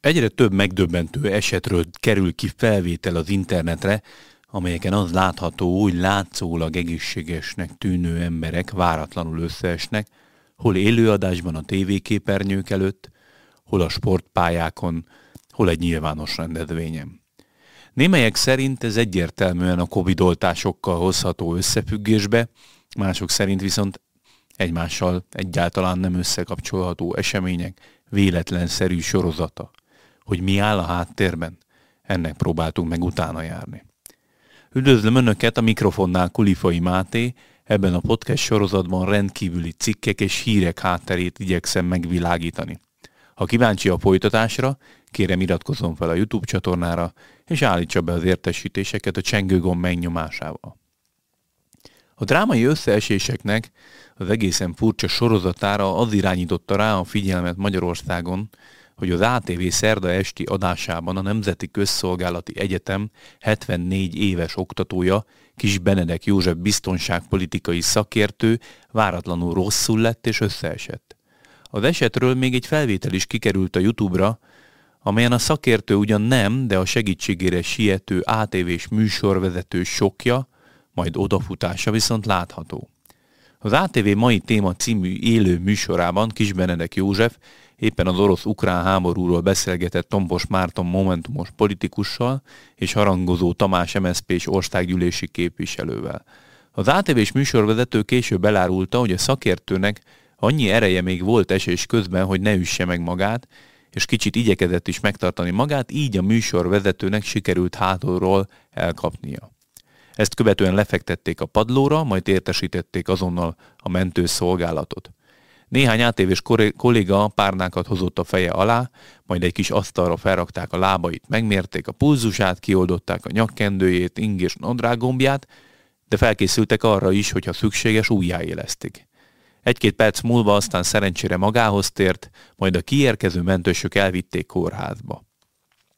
Egyre több megdöbbentő esetről kerül ki felvétel az internetre, amelyeken az látható, hogy látszólag egészségesnek tűnő emberek váratlanul összeesnek, hol élőadásban a tévéképernyők előtt, hol a sportpályákon, hol egy nyilvános rendezvényen. Némelyek szerint ez egyértelműen a Covid oltásokkal hozható összefüggésbe, mások szerint viszont egymással egyáltalán nem összekapcsolható események véletlenszerű sorozata. Hogy mi áll a háttérben, ennek próbáltunk meg utána járni. Üdvözlöm Önöket a mikrofonnál Kulifai Máté, ebben a podcast sorozatban rendkívüli cikkek és hírek hátterét igyekszem megvilágítani. Ha kíváncsi a folytatásra, kérem iratkozzon fel a YouTube csatornára, és állítsa be az értesítéseket a csengőgomb megnyomásával. A drámai összeeséseknek az egészen furcsa sorozatára az irányította rá a figyelmet Magyarországon, hogy az ATV szerda esti adásában a Nemzeti Közszolgálati Egyetem 74 éves oktatója, Kis Benedek József biztonságpolitikai szakértő váratlanul rosszul lett és összeesett. Az esetről még egy felvétel is kikerült a YouTube-ra, amelyen a szakértő ugyan nem, de a segítségére siető ATV-s műsorvezető sokja, majd odafutása viszont látható. Az ATV mai téma című élő műsorában Kis Benedek József éppen az orosz-ukrán háborúról beszélgetett Tompos Márton momentumos politikussal és harangozó Tamás MSZP és országgyűlési képviselővel. Az ATV-s műsorvezető később elárulta, hogy a szakértőnek annyi ereje még volt esés közben, hogy ne üsse meg magát, és kicsit igyekezett is megtartani magát, így a műsorvezetőnek sikerült hátulról elkapnia. Ezt követően lefektették a padlóra, majd értesítették azonnal a mentőszolgálatot. Néhány átévés kolléga párnákat hozott a feje alá, majd egy kis asztalra felrakták a lábait, megmérték a pulzusát, kioldották a nyakkendőjét, ingés nadrágombját, de felkészültek arra is, hogy ha szükséges, újjáélesztik. Egy-két perc múlva aztán szerencsére magához tért, majd a kiérkező mentősök elvitték kórházba.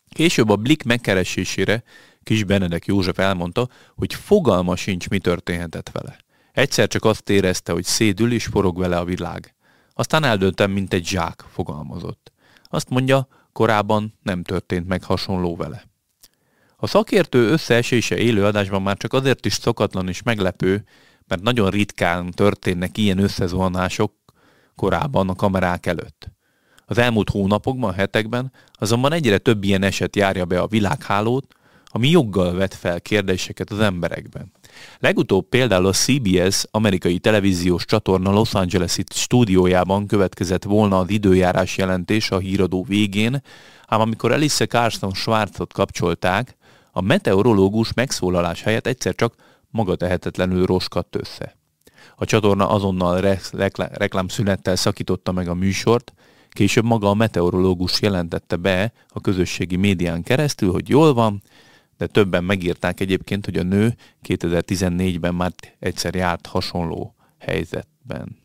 Később a Blik megkeresésére Kis Benedek József elmondta, hogy fogalma sincs, mi történhetett vele. Egyszer csak azt érezte, hogy szédül és forog vele a világ. Aztán eldöntem, mint egy zsák, fogalmazott. Azt mondja, korábban nem történt meg hasonló vele. A szakértő összeesése élő adásban már csak azért is szokatlan és meglepő, mert nagyon ritkán történnek ilyen összezuhanások korábban a kamerák előtt. Az elmúlt hónapokban, hetekben azonban egyre több ilyen eset járja be a világhálót, ami joggal vet fel kérdéseket az emberekben. Legutóbb például a CBS amerikai televíziós csatorna Los Angeles-i stúdiójában következett volna az időjárás jelentés a híradó végén, ám amikor Alice Carson Schwarzot kapcsolták, a meteorológus megszólalás helyett egyszer csak maga tehetetlenül roskadt össze. A csatorna azonnal rekl- reklámszünettel szakította meg a műsort, később maga a meteorológus jelentette be a közösségi médián keresztül, hogy jól van, de többen megírták egyébként, hogy a nő 2014-ben már egyszer járt hasonló helyzetben.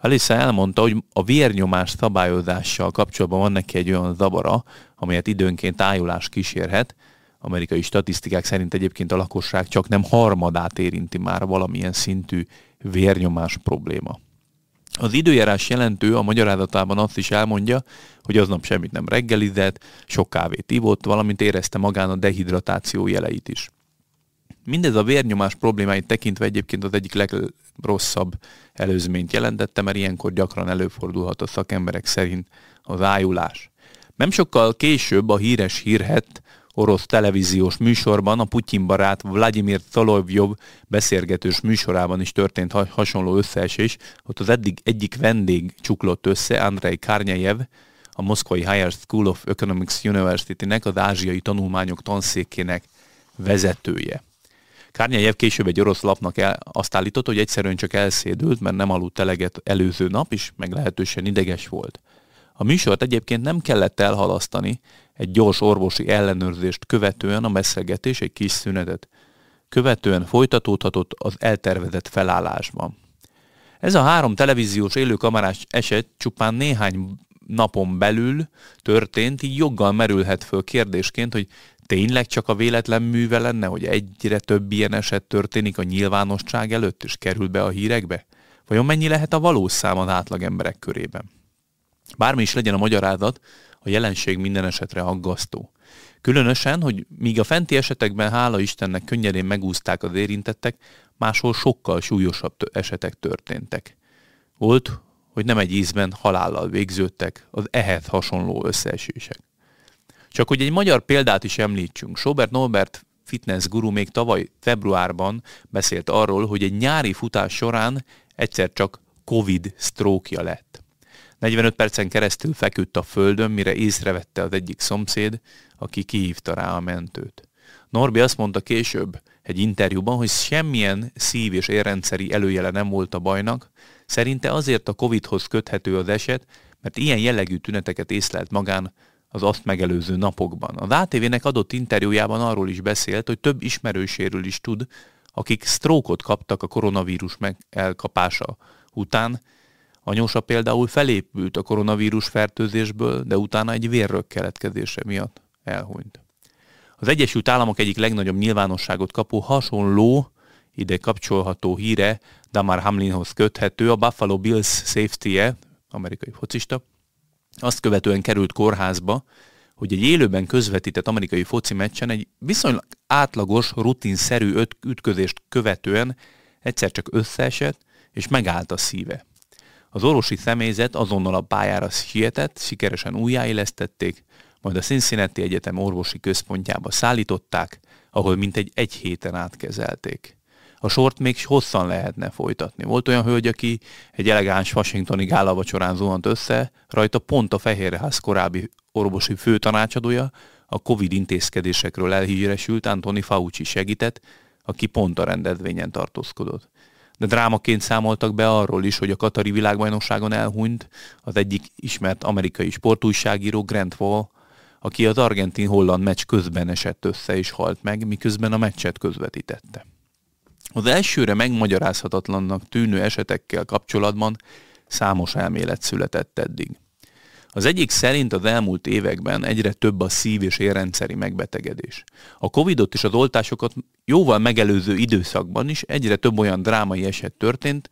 Alissa elmondta, hogy a vérnyomás szabályozással kapcsolatban van neki egy olyan zavara, amelyet időnként ájulás kísérhet. Amerikai statisztikák szerint egyébként a lakosság csak nem harmadát érinti már valamilyen szintű vérnyomás probléma. Az időjárás jelentő a magyarázatában azt is elmondja, hogy aznap semmit nem reggelizett, sok kávét ivott, valamint érezte magán a dehidratáció jeleit is. Mindez a vérnyomás problémáit tekintve egyébként az egyik legrosszabb előzményt jelentette, mert ilyenkor gyakran előfordulhat a szakemberek szerint az ájulás. Nem sokkal később a híres hírhet orosz televíziós műsorban, a Putyin barát Vladimir Szolovjov beszélgetős műsorában is történt hasonló összeesés. Ott az eddig egyik vendég csuklott össze, Andrei Kárnyejev, a Moszkvai Higher School of Economics University-nek, az ázsiai tanulmányok tanszékének vezetője. Kárnyejev később egy orosz lapnak el, azt állított, hogy egyszerűen csak elszédült, mert nem aludt eleget előző nap is, meg lehetősen ideges volt. A műsort egyébként nem kellett elhalasztani, egy gyors orvosi ellenőrzést követően a beszélgetés egy kis szünetet. Követően folytatódhatott az eltervezett felállásban. Ez a három televíziós élőkamerás eset csupán néhány napon belül történt, így joggal merülhet föl kérdésként, hogy tényleg csak a véletlen műve lenne, hogy egyre több ilyen eset történik a nyilvánosság előtt, és kerül be a hírekbe? Vajon mennyi lehet a valós szám az átlag emberek körében? Bármi is legyen a magyarázat, a jelenség minden esetre aggasztó. Különösen, hogy míg a fenti esetekben hála Istennek könnyedén megúzták az érintettek, máshol sokkal súlyosabb esetek történtek. Volt, hogy nem egy ízben halállal végződtek az ehhez hasonló összeesések. Csak hogy egy magyar példát is említsünk, Sobert Norbert fitness guru még tavaly februárban beszélt arról, hogy egy nyári futás során egyszer csak Covid sztrókja lett. 45 percen keresztül feküdt a földön, mire észrevette az egyik szomszéd, aki kihívta rá a mentőt. Norbi azt mondta később egy interjúban, hogy semmilyen szív- és érrendszeri előjele nem volt a bajnak, szerinte azért a Covid-hoz köthető az eset, mert ilyen jellegű tüneteket észlelt magán az azt megelőző napokban. Az ATV-nek adott interjújában arról is beszélt, hogy több ismerőséről is tud, akik sztrókot kaptak a koronavírus elkapása után. Anyósa például felépült a koronavírus fertőzésből, de utána egy vérrög keletkezése miatt elhunyt. Az Egyesült Államok egyik legnagyobb nyilvánosságot kapó hasonló, ide kapcsolható híre Damar Hamlinhoz köthető, a Buffalo Bills safety-e, amerikai focista, azt követően került kórházba, hogy egy élőben közvetített amerikai foci meccsen egy viszonylag átlagos, rutinszerű ütközést követően egyszer csak összeesett, és megállt a szíve. Az orvosi személyzet azonnal a pályára sietett, sikeresen újjáélesztették, majd a Cincinnati Egyetem orvosi központjába szállították, ahol mintegy egy héten átkezelték a sort még hosszan lehetne folytatni. Volt olyan hölgy, aki egy elegáns washingtoni gállavacsorán zuhant össze, rajta pont a Fehérház korábbi orvosi főtanácsadója, a Covid intézkedésekről elhíresült Antoni Fauci segített, aki pont a rendezvényen tartózkodott. De drámaként számoltak be arról is, hogy a Katari világbajnokságon elhunyt az egyik ismert amerikai sportújságíró Grant Wall, aki az argentin-holland meccs közben esett össze és halt meg, miközben a meccset közvetítette. Az elsőre megmagyarázhatatlannak tűnő esetekkel kapcsolatban számos elmélet született eddig. Az egyik szerint az elmúlt években egyre több a szív- és érrendszeri megbetegedés. A Covidot és az oltásokat jóval megelőző időszakban is egyre több olyan drámai eset történt,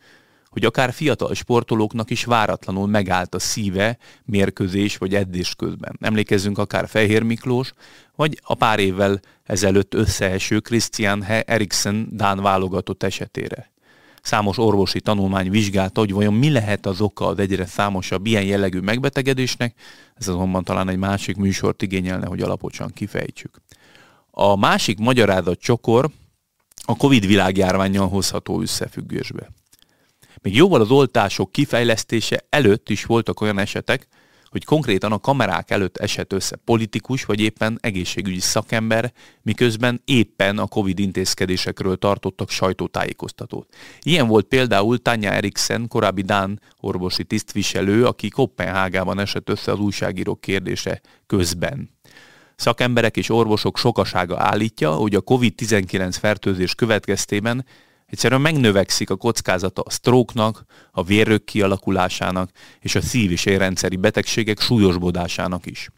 hogy akár fiatal sportolóknak is váratlanul megállt a szíve mérkőzés vagy edzés közben. Emlékezzünk akár Fehér Miklós, vagy a pár évvel ezelőtt összeeső Christian Eriksen Dán válogatott esetére. Számos orvosi tanulmány vizsgálta, hogy vajon mi lehet az oka az egyre számosabb ilyen jellegű megbetegedésnek, ez azonban talán egy másik műsort igényelne, hogy alaposan kifejtsük. A másik magyarázat csokor a Covid világjárványjal hozható összefüggésbe. Még jóval az oltások kifejlesztése előtt is voltak olyan esetek, hogy konkrétan a kamerák előtt esett össze politikus vagy éppen egészségügyi szakember, miközben éppen a Covid intézkedésekről tartottak sajtótájékoztatót. Ilyen volt például Tanya Eriksen, korábbi Dán orvosi tisztviselő, aki Kopenhágában esett össze az újságírók kérdése közben. Szakemberek és orvosok sokasága állítja, hogy a COVID-19 fertőzés következtében Egyszerűen megnövekszik a kockázata a sztróknak, a vérrög kialakulásának és a szív- és érrendszeri betegségek súlyosbodásának is.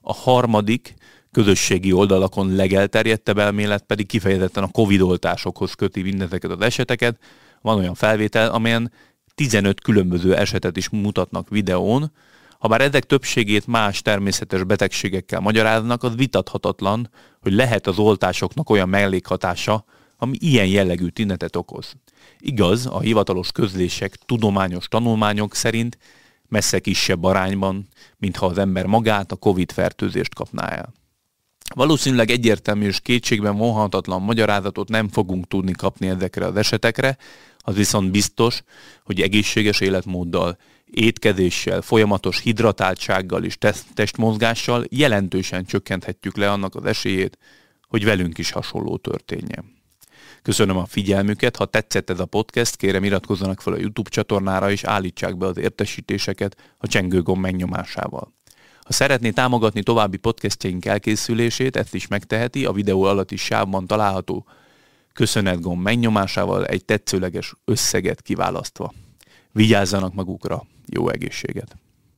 A harmadik, közösségi oldalakon legelterjedtebb elmélet pedig kifejezetten a Covid oltásokhoz köti mindezeket az eseteket. Van olyan felvétel, amelyen 15 különböző esetet is mutatnak videón, ha bár ezek többségét más természetes betegségekkel magyaráznak, az vitathatatlan, hogy lehet az oltásoknak olyan mellékhatása, ami ilyen jellegű tünetet okoz. Igaz, a hivatalos közlések, tudományos tanulmányok szerint messze kisebb arányban, mintha az ember magát a Covid fertőzést kapná el. Valószínűleg egyértelmű és kétségben vonhatatlan magyarázatot nem fogunk tudni kapni ezekre az esetekre, az viszont biztos, hogy egészséges életmóddal, étkezéssel, folyamatos hidratáltsággal és testmozgással jelentősen csökkenthetjük le annak az esélyét, hogy velünk is hasonló történjen. Köszönöm a figyelmüket, ha tetszett ez a podcast, kérem iratkozzanak fel a YouTube csatornára és állítsák be az értesítéseket a csengőgomb megnyomásával. Ha szeretné támogatni további podcastjaink elkészülését, ezt is megteheti, a videó alatti sávban található köszönetgomb megnyomásával egy tetszőleges összeget kiválasztva. Vigyázzanak magukra, jó egészséget!